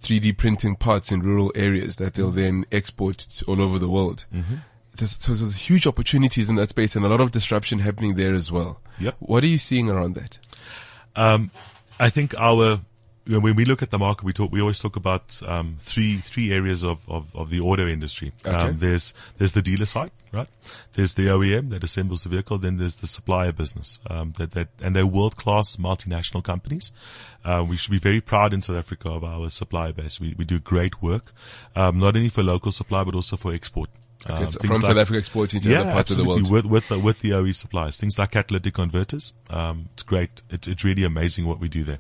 3D printing parts in rural areas that they'll then export all over the world. There's, so there's huge opportunities in that space and a lot of disruption happening there as well. Yep. What are you seeing around that? Um, I think our, you know, when we look at the market, we talk, we always talk about, um, three, three areas of, of, of the auto industry. Okay. Um, there's, there's the dealer side, right? There's the OEM that assembles the vehicle. Then there's the supplier business, um, that, that, and they're world-class multinational companies. Uh, we should be very proud in South Africa of our supplier base. We, we do great work, um, not only for local supply, but also for export. Um, It's things from like- South Africa exporting to other parts of the world. With with the, with the OE suppliers, things like catalytic converters. Um, it's great. It's it's really amazing what we do there.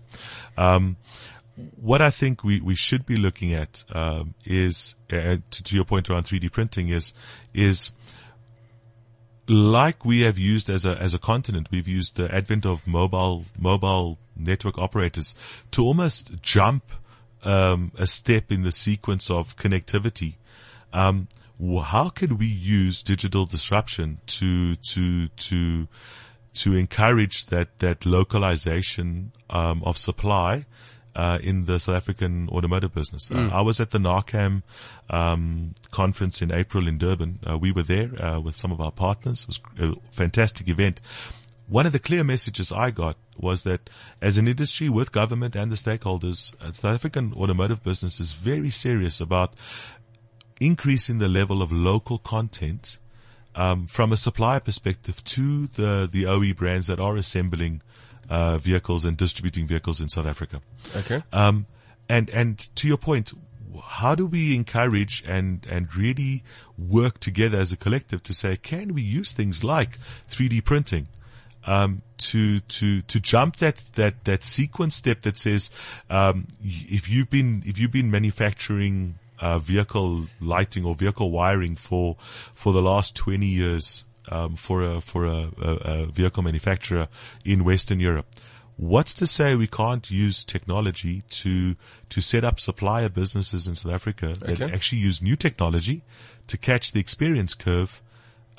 Um, what I think we, we should be looking at um, is uh, to, to your point around 3D printing is is like we have used as a as a continent, we've used the advent of mobile mobile network operators to almost jump um, a step in the sequence of connectivity. Um, how can we use digital disruption to to to to encourage that that localization um, of supply uh, in the South African automotive business. Uh, I was at the NAACAM um, conference in April in Durban. Uh, we were there uh, with some of our partners. It was a fantastic event. One of the clear messages I got was that as an industry with government and the stakeholders, uh, South African automotive business is very serious about increasing the level of local content um, from a supplier perspective to the the OE brands that are assembling uh, vehicles and distributing vehicles in South Africa. Okay. Um, and and to your point, how do we encourage and and really work together as a collective to say, can we use things like 3D printing? Um, to to to jump that that that sequence step that says um, if you've been if you've been manufacturing uh, vehicle lighting or vehicle wiring for for the last 20 years um, for a for a, a, a vehicle manufacturer in Western Europe. What's to say we can't use technology to to set up supplier businesses in South Africa that Okay. actually use new technology to catch the experience curve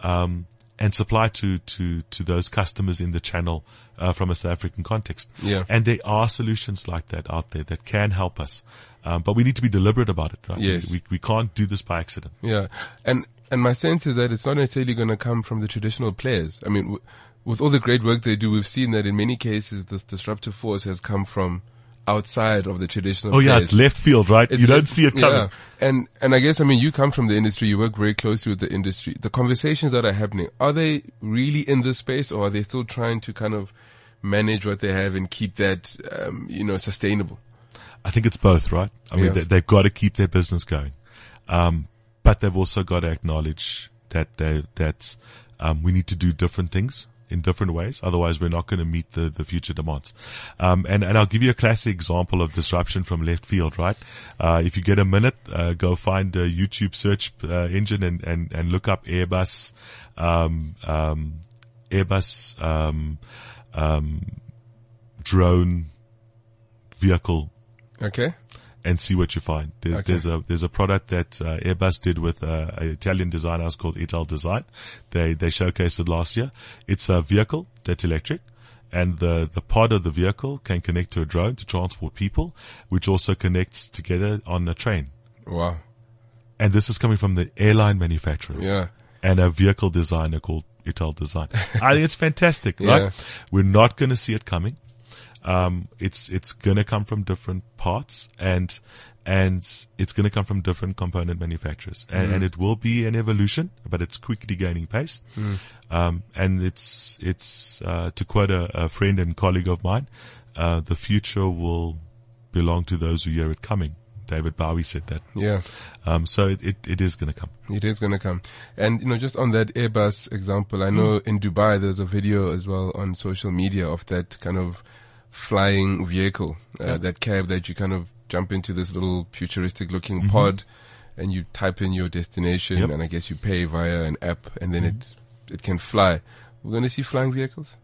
um, and supply to, to, to those customers in the channel uh, from a South African context. Yeah. And there are solutions like that out there that can help us. Um, but we need to be deliberate about it, right? Yes. We, we can't do this by accident. Yeah. And and my sense is that it's not necessarily going to come from the traditional players. I mean, w- with all the great work they do, we've seen that in many cases this disruptive force has come from outside of the traditional. Oh yeah, players. it's left field, right? It's you don't see it coming. Yeah. And and I guess I mean you come from the industry, you work very closely with the industry. The conversations that are happening, are they really in this space or are they still trying to kind of manage what they have and keep that um, you know, sustainable? I think it's both, right? I mean, Yeah. they, they've got to keep their business going, um, but they've also got to acknowledge that they that um, we need to do different things in different ways. Otherwise, we're not going to meet the, the future demands. Um, and and I'll give you a classic example of disruption from left field, right? Uh, if you get a minute, uh, go find a YouTube search uh, engine and, and and look up Airbus, um, um, Airbus um, um, drone vehicle Okay. And see what you find. There, Okay. There's a there's a product that uh, Airbus did with uh, an Italian design house called Ital Design. They they showcased it last year. It's a vehicle that's electric, and the the pod of the vehicle can connect to a drone to transport people, which also connects together on a train. Wow. And this is coming from the airline manufacturer Yeah. and a vehicle designer called Ital Design. I think it's fantastic, Yeah. right? We're not going to see it coming. Um, it's it's going to come from different parts and and it's going to come from different component manufacturers, and, and it will be an evolution, but it's quickly gaining pace. Um, and it's it's uh, to quote a, a friend and colleague of mine, uh, the future will belong to those who hear it coming. David Bowie said that. Yeah. Um, so it, it, it is going to come. It is going to come. And, you know, just on that Airbus example, I know in Dubai there's a video as well on social media of that kind of flying vehicle, uh, that cab that you kind of jump into this little futuristic looking pod and you type in your destination Yep. and I guess you pay via an app and then it, it can fly. We're going to see flying vehicles?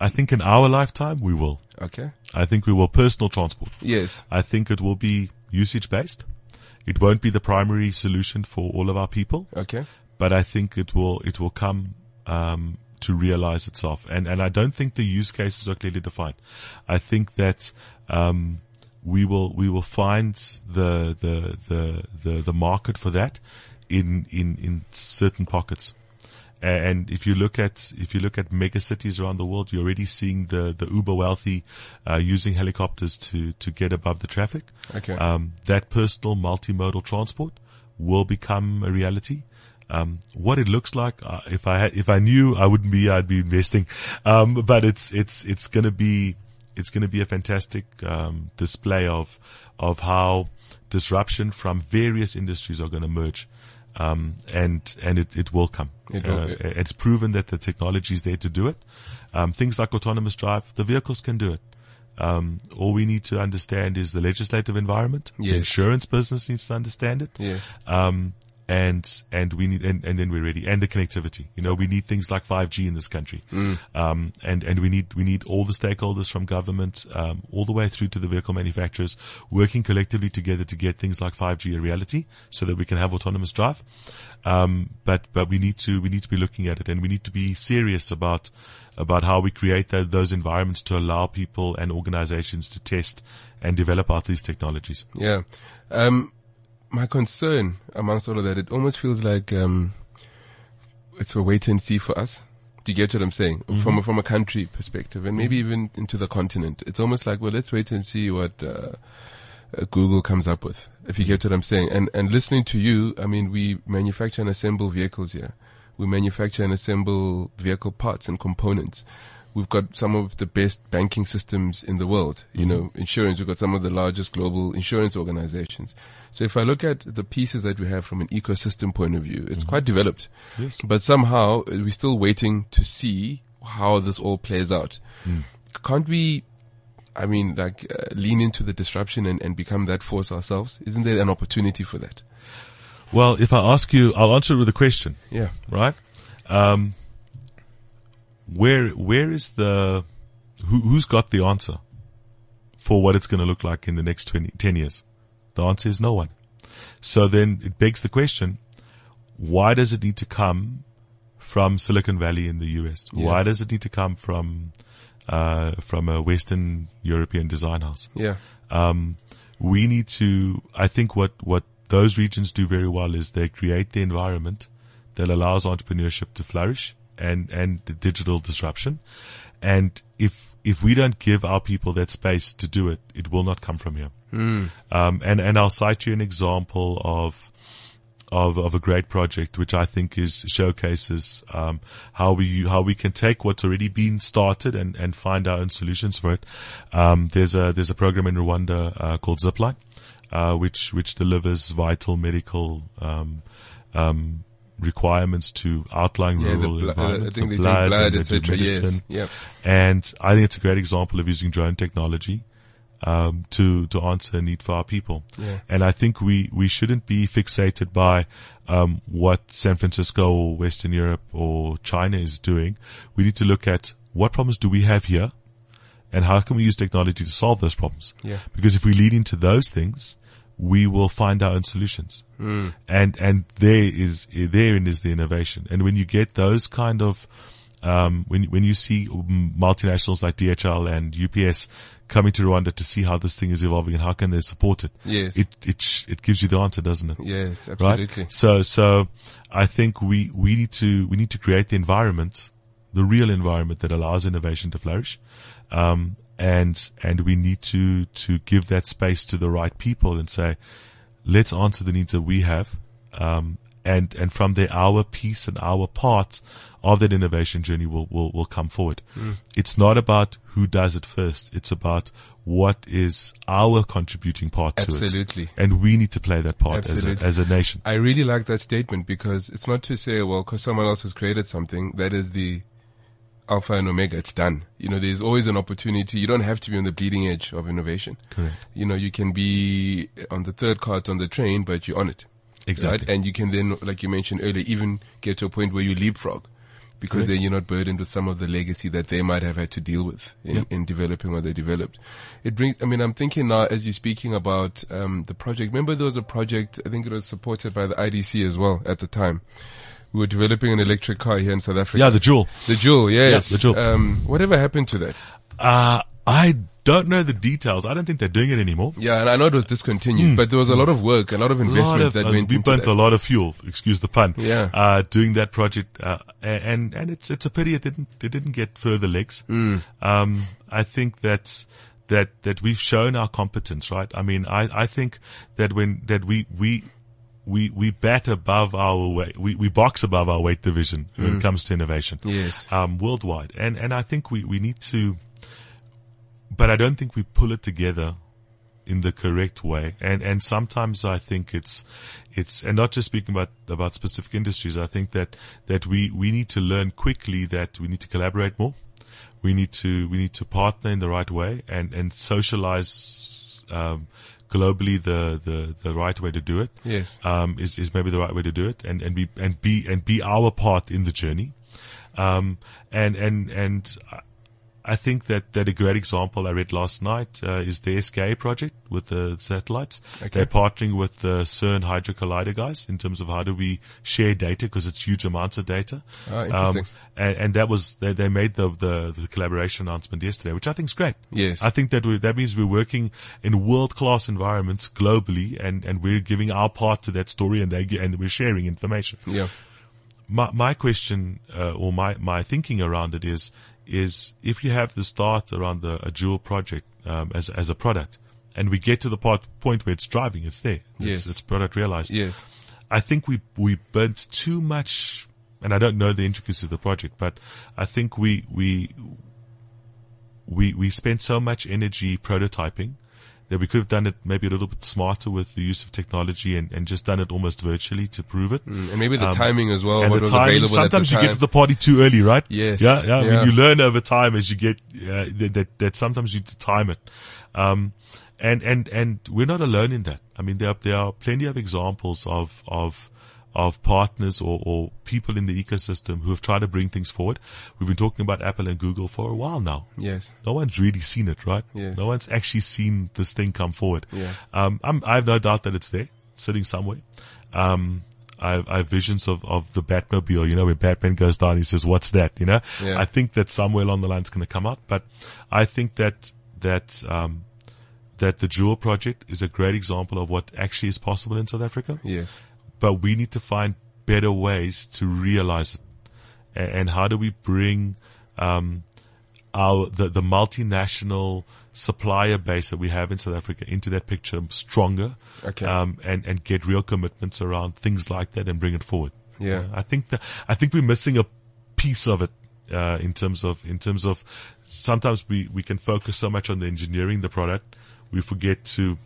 I think in our lifetime we will. Okay. I think we will personal transport. Yes. I think it will be usage based. It won't be the primary solution for all of our people, Okay. but I think it will it will come um, to realize itself. And and I don't think the use cases are clearly defined. I think that um, we will we will find the the the the, the market for that in in in certain pockets. And if you look at if you look at mega cities around the world, you're already seeing the the uber wealthy uh, using helicopters to to get above the traffic. Okay. Um, that personal multimodal transport will become a reality. Um, what it looks like, uh, if I had, if I knew, I wouldn't be. I'd be investing. Um, but it's it's it's going to be it's going to be a fantastic um, display of of how disruption from various industries are going to merge. Um, and and it, it will come. It will, Uh, yeah. It's proven that the technology is there to do it. Um, things like autonomous drive, the vehicles can do it. Um, all we need to understand is the legislative environment. The insurance business needs to understand it. Yes. Um, and, and we need, and, and then we're ready. And the connectivity. You know, we need things like 5G in this country. Um, and, and we need, we need all the stakeholders from government, um, all the way through to the vehicle manufacturers working collectively together to get things like 5G a reality so that we can have autonomous drive. Um, but, but we need to, we need to be looking at it and we need to be serious about, about how we create tho- those environments to allow people and organizations to test and develop out these technologies. Yeah. Um, my concern amongst all of that, it almost feels like um, it's a wait and see for us. Do you get what I'm saying? From a, from a country perspective, and maybe even into the continent, it's almost like, well, let's wait and see what uh, uh, Google comes up with. If you get what I'm saying, and and listening to you, I mean, we manufacture and assemble vehicles here. We manufacture and assemble vehicle parts and components. We've got some of the best banking systems in the world. You know, insurance. We've got some of the largest global insurance organizations. So if I look at the pieces that we have from an ecosystem point of view, it's quite developed. Yes. But somehow uh, we're still waiting to see how this all plays out. Can't we, I mean, like, uh, lean into the disruption and, and become that force ourselves? Isn't there an opportunity for that? Well, if I ask you, I'll answer it with a question. Yeah. right? Um, where where is the who, who's got the answer for what it's going to look like in the next 20, 10 years? The answer is no one. So then it begs the question: Why does it need to come from Silicon Valley in the US? Yeah. Why does it need to come from uh, from a Western European design house? Yeah. um, we need to. I think what what those regions do very well is they create the environment that allows entrepreneurship to flourish and, and the digital disruption. And if, if we don't give our people that space to do it, it will not come from here. Um, and, and I'll cite you an example of, of, of a great project, which I think is showcases, um, how we, how we can take what's already been started and, and find our own solutions for it. Um, there's a, there's a program in Rwanda, uh, called Zipline, uh, which, which delivers vital medical, um, um, requirements to outlying Yeah, the rural blo- uh, I environments, think the they do blood, blood, and etc. Yes. Yep. And I think it's a great example of using drone technology um, to to answer a need for our people. Yeah. And I think we we shouldn't be fixated by um, what San Francisco or Western Europe or China is doing. We need to look at what problems do we have here, and how can we use technology to solve those problems. Yeah. Because if we lead into those things, we will find our own solutions. Hmm. And and there is therein is the innovation. And when you get those kind of um, when when you see multinationals like DHL and UPS coming to Rwanda to see how this thing is evolving and how can they support it, Yes. it it sh- it gives you the answer, doesn't it? Yes, Right. absolutely. So so I think we we need to we need to create the environment, the real environment that allows innovation to flourish. Um, and and we need to to give that space to the right people and say, let's answer the needs that we have, um, and and from there our piece and our part of that innovation journey will will, will come forward. It's not about who does it first. It's about what is our contributing part to it, Absolutely. and we need to play that part as a, as a nation. I really like that statement because it's not to say, well, because someone else has created something, that is the alpha and omega. It's done. You know, there's always an opportunity. You don't have to be on the bleeding edge of innovation. Correct. You know, you can be on the third cart on the train, but you're on it. Exactly. Right? And you can then, like you mentioned earlier, even get to a point where you leapfrog. Because Correct. then you're not burdened with some of the legacy that they might have had to deal with in, Yep. in developing what they developed. It brings, I mean, I'm thinking now as you're speaking about, um, the project. Remember there was a project, I think it was supported by the IDC as well at the time. We were developing an electric car here in South Africa. Yeah, the Joule. The Joule, yes. the Joule. Um, whatever happened to that? Uh, I don't know the details. I don't think they're doing it anymore. Yeah, and I know it was discontinued, but there was a lot of work, a lot of A lot investment of- that uh, went we burnt that. a lot of fuel. Excuse the pun. Yeah. Uh, doing that project, uh, and and it's it's a pity it didn't it didn't get further legs. Mm. Um, I think that that that we've shown our competence, right? I mean, I I think that when that we we. We, we bat above our weight, we, we box above our weight division when it comes to innovation. Mm. Yes. Um, worldwide. And, and I think we, we need to, but I don't think we pull it together in the correct way. And, and sometimes I think it's, it's, and not just speaking about, about specific industries, I think that, that we, we need to learn quickly that we need to collaborate more. We need to, we need to partner in the right way and, and socialize, um, globally the, the, the right way to do it Yes. um, is, is maybe the right way to do it and, and be, and be, and be our part in the journey. Um, and, and, and I- think that, that a great example I read last night, uh, is the SKA project with the satellites. Okay. They're partnering with the CERN Hadron Collider guys in terms of how do we share data because it's huge amounts of data. Ah, interesting. and, and that was, they, they made the, the, the collaboration announcement yesterday, which I think is great. Yes. I think that we, that means we're working in world class environments globally and, and we're giving our part to that story and they, and we're sharing information. Yeah. My, my question, uh, or my, my thinking around it is, is if you have the start around the, a Joule project, um, as, as a product and we get to the part, point where it's driving, it's there. Yes. It's, it's product realized. Yes. I think we we burnt too much, and I don't know the intricacies of the project, but I think we we we we spent so much energy prototyping that we could have done it maybe a little bit smarter with the use of technology and, and just done it almost virtually to prove it. Mm, And maybe the Um, timing as well. and the timing, sometimes at you the get to the party too early, right? Yes. Yeah, yeah. I mean, you learn over time as you get, uh, that, that, that sometimes you time it. Um, and, and, and we're not alone in that. I mean, there are, there are plenty of examples of, of, of partners or, or people in the ecosystem who have tried to bring things forward. We've been talking about Apple and Google for a while now. Yes. No one's really seen it, right? Yes. No one's actually seen this thing come forward. Yeah. Um, I'm, I have no doubt that it's there, sitting somewhere. Um, I have, I have visions of, of the Batmobile, you know, where Batman goes down, and he says, what's that? You know, Yeah. I think that somewhere along the line it's going to come out, but I think that, that, um, that the Joule project is a great example of what actually is possible in South Africa. Yes. But we need to find better ways to realize it. A- And how do we bring um, our the, the multinational supplier base that we have in South Africa into that picture stronger, Okay. um, and and get real commitments around things like that and bring it forward. Yeah. I think that I think we're missing a piece of it uh, in terms of in terms of sometimes we we can focus so much on the engineering the product, we forget to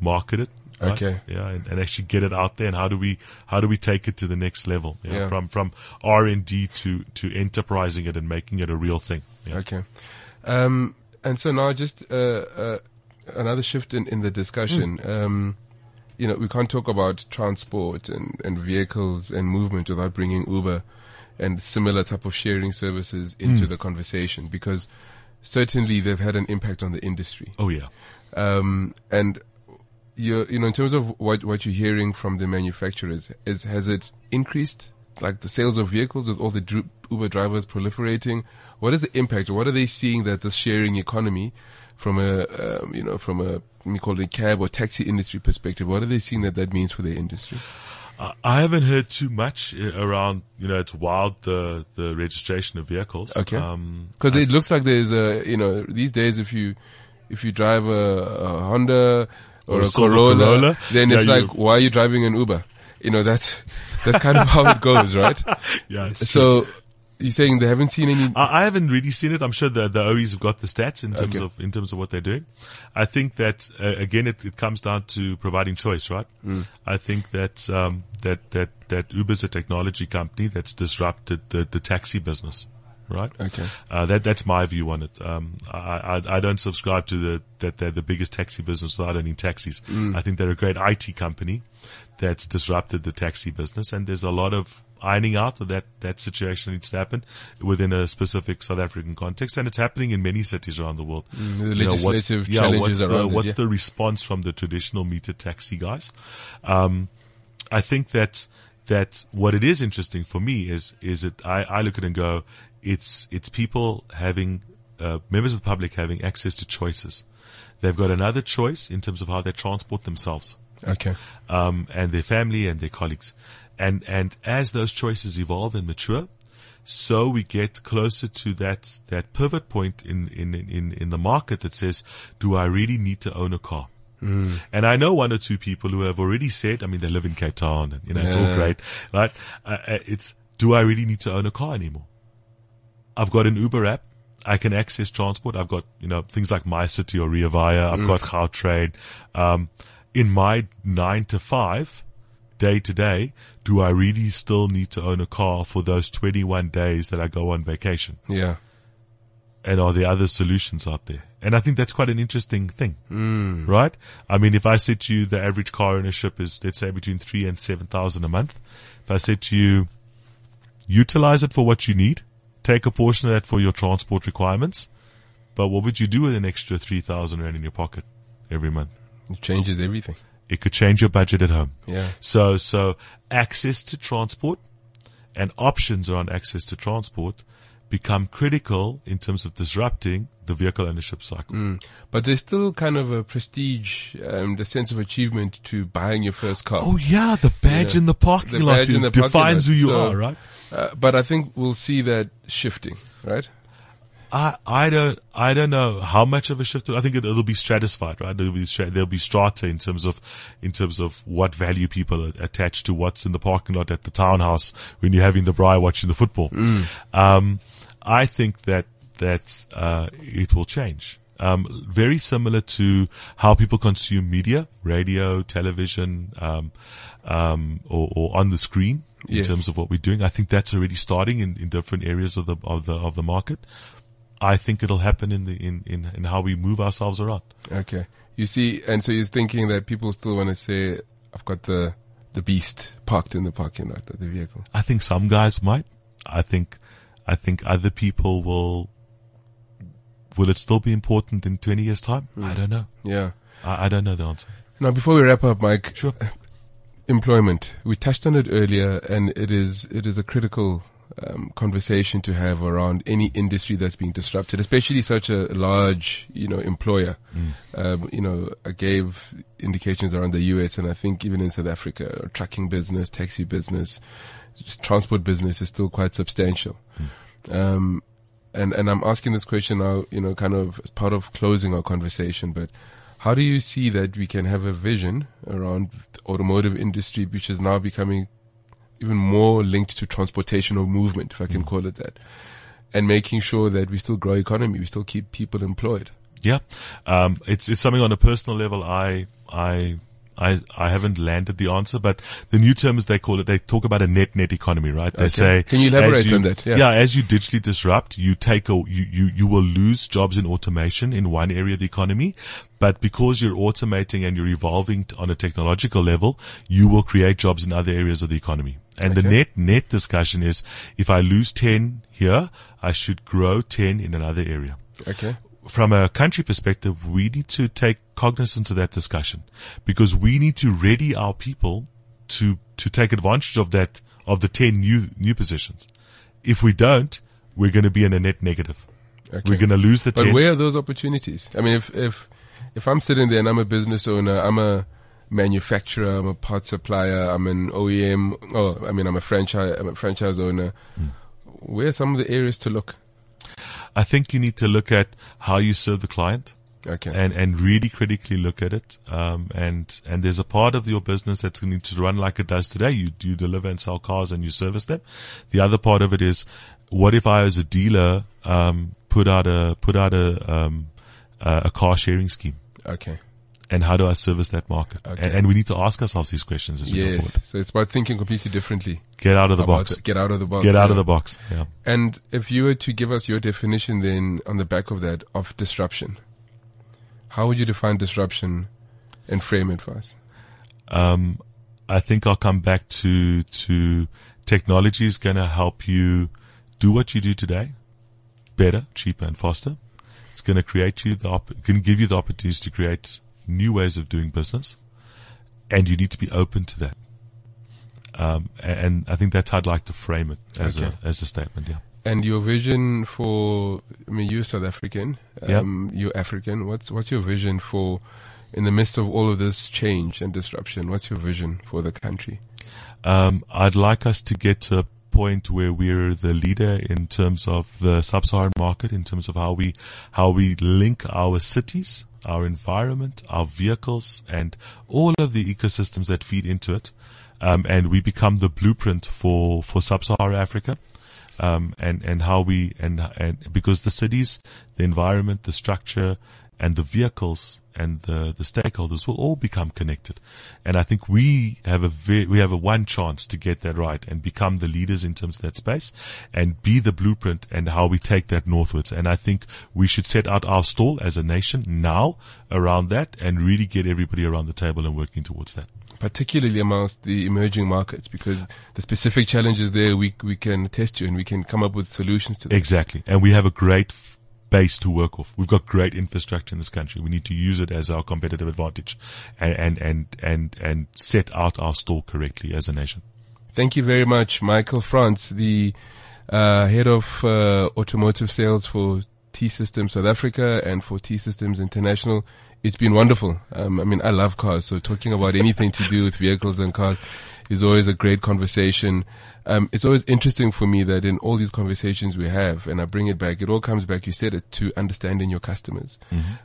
market it. Right? Okay. Yeah, and, and actually get it out there. And how do we how do we take it to the next level? you know, Yeah. From from R and D to to enterprising it and making it a real thing. Yeah. Okay. Um, and so now just uh, uh, another shift in, in the discussion. Um, you know, we can't talk about transport and, and vehicles and movement without bringing Uber and similar type of sharing services into the conversation because certainly they've had an impact on the industry. Oh yeah. Um, and you you know, in terms of what what you're hearing from the manufacturers, is has it increased like the sales of vehicles with all the Uber drivers proliferating? What is the impact? What are they seeing that the sharing economy, from a um, you know from a let me call it a cab or taxi industry perspective, what are they seeing that that means for their industry? I- haven't heard too much uh, around. You know, it's wild the the registration of vehicles. Okay. Um, Because it looks like there's a you know these days if you if you drive a, a Honda or, Or a a silver Corolla, Corolla, then it's yeah, like why are you driving an Uber? You know that's that's kind of how it goes, right? yeah. It's true. So you're saying they haven't seen any? I, I haven't really seen it. I'm sure the the OEs have got the stats in terms Okay. of in terms of what they're doing. I think that uh, again, it, it comes down to providing choice, right? Mm. I think that um, that that that Uber's a technology company that's disrupted the the taxi business, right? Okay. Uh, that that's my view on it. Um, I, I I don't subscribe to the that they're the biggest taxi business without owning taxis. I think they're a great IT company that's disrupted the taxi business, and there's a lot of ironing out of that that situation needs to happen within a specific South African context, and it's happening in many cities around the world. the You know, what's- legislative yeah, challenges what's the, it, what's yeah. the response from the traditional meter taxi guys? Um, I think that that what it is interesting for me is is that I, I look at it and go, it's it's people having uh, members of the public having access to choices. They've got another choice in terms of how they transport themselves Okay. um, and their family and their colleagues. And and as those choices evolve and mature, so we get closer to that that pivot point in in in in the market that says, do I really need to own a car? And I know one or two people who have already said, I mean, they live in Cape Town and, you know, it's all great, right? Uh, uh, it's, do I really need to own a car anymore? I've got an Uber app. I can access transport. I've got, you know, things like MyCiTi or Rea Vaya. I've got Gautrain. Um, in my nine to five, day to day, do I really still need to own a car for those 21 days that I go on vacation? Yeah. and are there other solutions out there? And I think that's quite an interesting thing, right? I mean, if I said to you the average car ownership is, let's say, between three and seven thousand a month, if I said to you, utilize it for what you need, take a portion of that for your transport requirements, but what would you do with an extra three thousand rand in your pocket every month? It changes everything. It could change your budget at home. Yeah. So, so access to transport and options around access to transport become critical in terms of disrupting the vehicle ownership cycle. Mm. But there's still kind of a prestige, um, the sense of achievement to buying your first car. Oh yeah, the badge in the parking The lot in the defines who you So- are, right? Uh, but I think we'll see that shifting, right? I, I don't, I don't know how much of a shift. I think it, it'll be stratified, right? There'll be, stra- there'll be strata in terms of, in terms of what value people attach to what's in the parking lot at the townhouse when you're having the braai watching the football. Um, I think that, that, uh, it will change. Um, very similar to how people consume media, radio, television, um, um, or, or on the screen in Yes. terms of what we're doing. I think that's already starting in, in different areas of the, of the, of the market. I think it'll happen in the in, in, in how we move ourselves around. Okay. You see, and so you're thinking that people still want to say, I've got the, the beast parked in the parking lot of the vehicle. I think some guys might. I think I think other people will. Will it still be important in twenty years' time? I hmm. don't know. Yeah. I, I don't know the answer. Now, before we wrap up, Mike, Sure. Uh, employment. We touched on it earlier, and it is it is a critical um, conversation to have around any industry that's being disrupted, especially such a large, you know, employer. Um, you know, I gave indications around the US and I think even in South Africa, trucking business, taxi business, just transport business is still quite substantial. Um, and, and I'm asking this question now, you know, kind of as part of closing our conversation, but how do you see that we can have a vision around the automotive industry, which is now becoming even more linked to transportation or movement, if I can call it that, and making sure that we still grow economy, we still keep people employed? Yeah, um, it's it's something on a personal level. I I I I haven't landed the answer, but the new terms they call it, they talk about a net net economy, right? They Okay. say, Can you elaborate on that? Yeah. as you digitally disrupt, you take a you you you will lose jobs in automation in one area of the economy, but because you're automating and you're evolving on a technological level, you will create jobs in other areas of the economy. And the net net discussion is, if I lose ten here, I should grow ten in another area Okay. From a country perspective, we need to take cognizance of that discussion because we need to ready our people to, to take advantage of that, of the 10 new, new positions. If we don't, we're going to be in a net negative. Okay. We're going to lose the But 10. where are those opportunities? I mean, if, if, if I'm sitting there and I'm a business owner, I'm a manufacturer, I'm a part supplier, I'm an OEM, oh, I mean, I'm a franchise, I'm a franchise owner. Hmm. Where are some of the areas to look? I think you need to look at how you serve the client. Okay. and and really critically look at it. Um, and and there's a part of your business that's going to need to run like it does today. You you deliver and sell cars and you service them. The other part of it is, what if I, as a dealer, um, put out a put out a um, a car sharing scheme, okay. And how do I service that market? Okay. And, and we need to ask ourselves these questions as we go Yes. forward. So it's about thinking completely differently. Get out of the box. Get out of the box. Get out yeah. of the box. Yeah. And if you were to give us your definition then on the back of that of disruption, how would you define disruption and frame it for us? um, I think I'll come back to to technology is going to help you do what you do today better, cheaper, and faster. It's going to create you the op- can give you the opportunities to create new ways of doing business, and you need to be open to that. Um, and I think that's how I'd like to frame it as Okay. a as a statement. Yeah. And your vision for, I mean, you're South African, Yeah. um, you're African. What's, what's your vision for, in the midst of all of this change and disruption, what's your vision for the country? Um, I'd like us to get to a point where we're the leader in terms of the sub-Saharan market, in terms of how we how we link our cities, our environment, our vehicles, and all of the ecosystems that feed into it, um, and we become the blueprint for for sub-Saharan Africa. Um, and and how we and and because the cities, the environment, the structure, and the vehicles and the, the stakeholders will all become connected. And I think we have a very, we have a one chance to get that right and become the leaders in terms of that space and be the blueprint and how we take that northwards. And I think we should set out our stall as a nation now around that and really get everybody around the table and working towards that. particularly amongst the emerging markets, because the specific challenges there we we can test you and we can come up with solutions to them. Exactly. And we have a great base to work off. We've got great infrastructure in this country. We need to use it as our competitive advantage and, and, and, and, and set out our stall correctly as a nation. Thank you very much, Michael France, the uh, head of uh, automotive sales for T Systems South Africa and for T Systems International. It's been wonderful. Um, I mean, I love cars, so talking about anything to do with vehicles and cars is always a great conversation. Um, it's always interesting for me that in all these conversations we have, and I bring it back, it all comes back, you said it, to understanding your customers,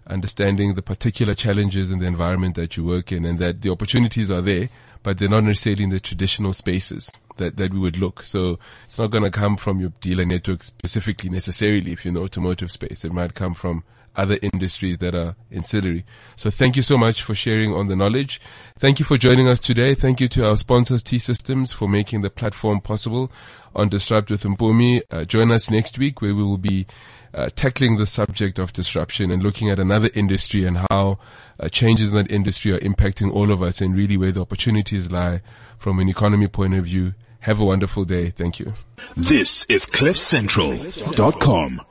understanding the particular challenges in the environment that you work in and that the opportunities are there, but they're not necessarily in the traditional spaces that, that we would look. So it's not going to come from your dealer network specifically necessarily if you're in the automotive space. It might come from other industries that are ancillary. So thank you so much for sharing on the knowledge. Thank you for joining us today. Thank you to our sponsors, T Systems, for making the platform possible on Disrupt with Mpumi. Uh, join us next week where we will be uh, tackling the subject of disruption and looking at another industry and how uh, changes in that industry are impacting all of us and really where the opportunities lie from an economy point of view. Have a wonderful day. Thank you. This is CliffCentral.com.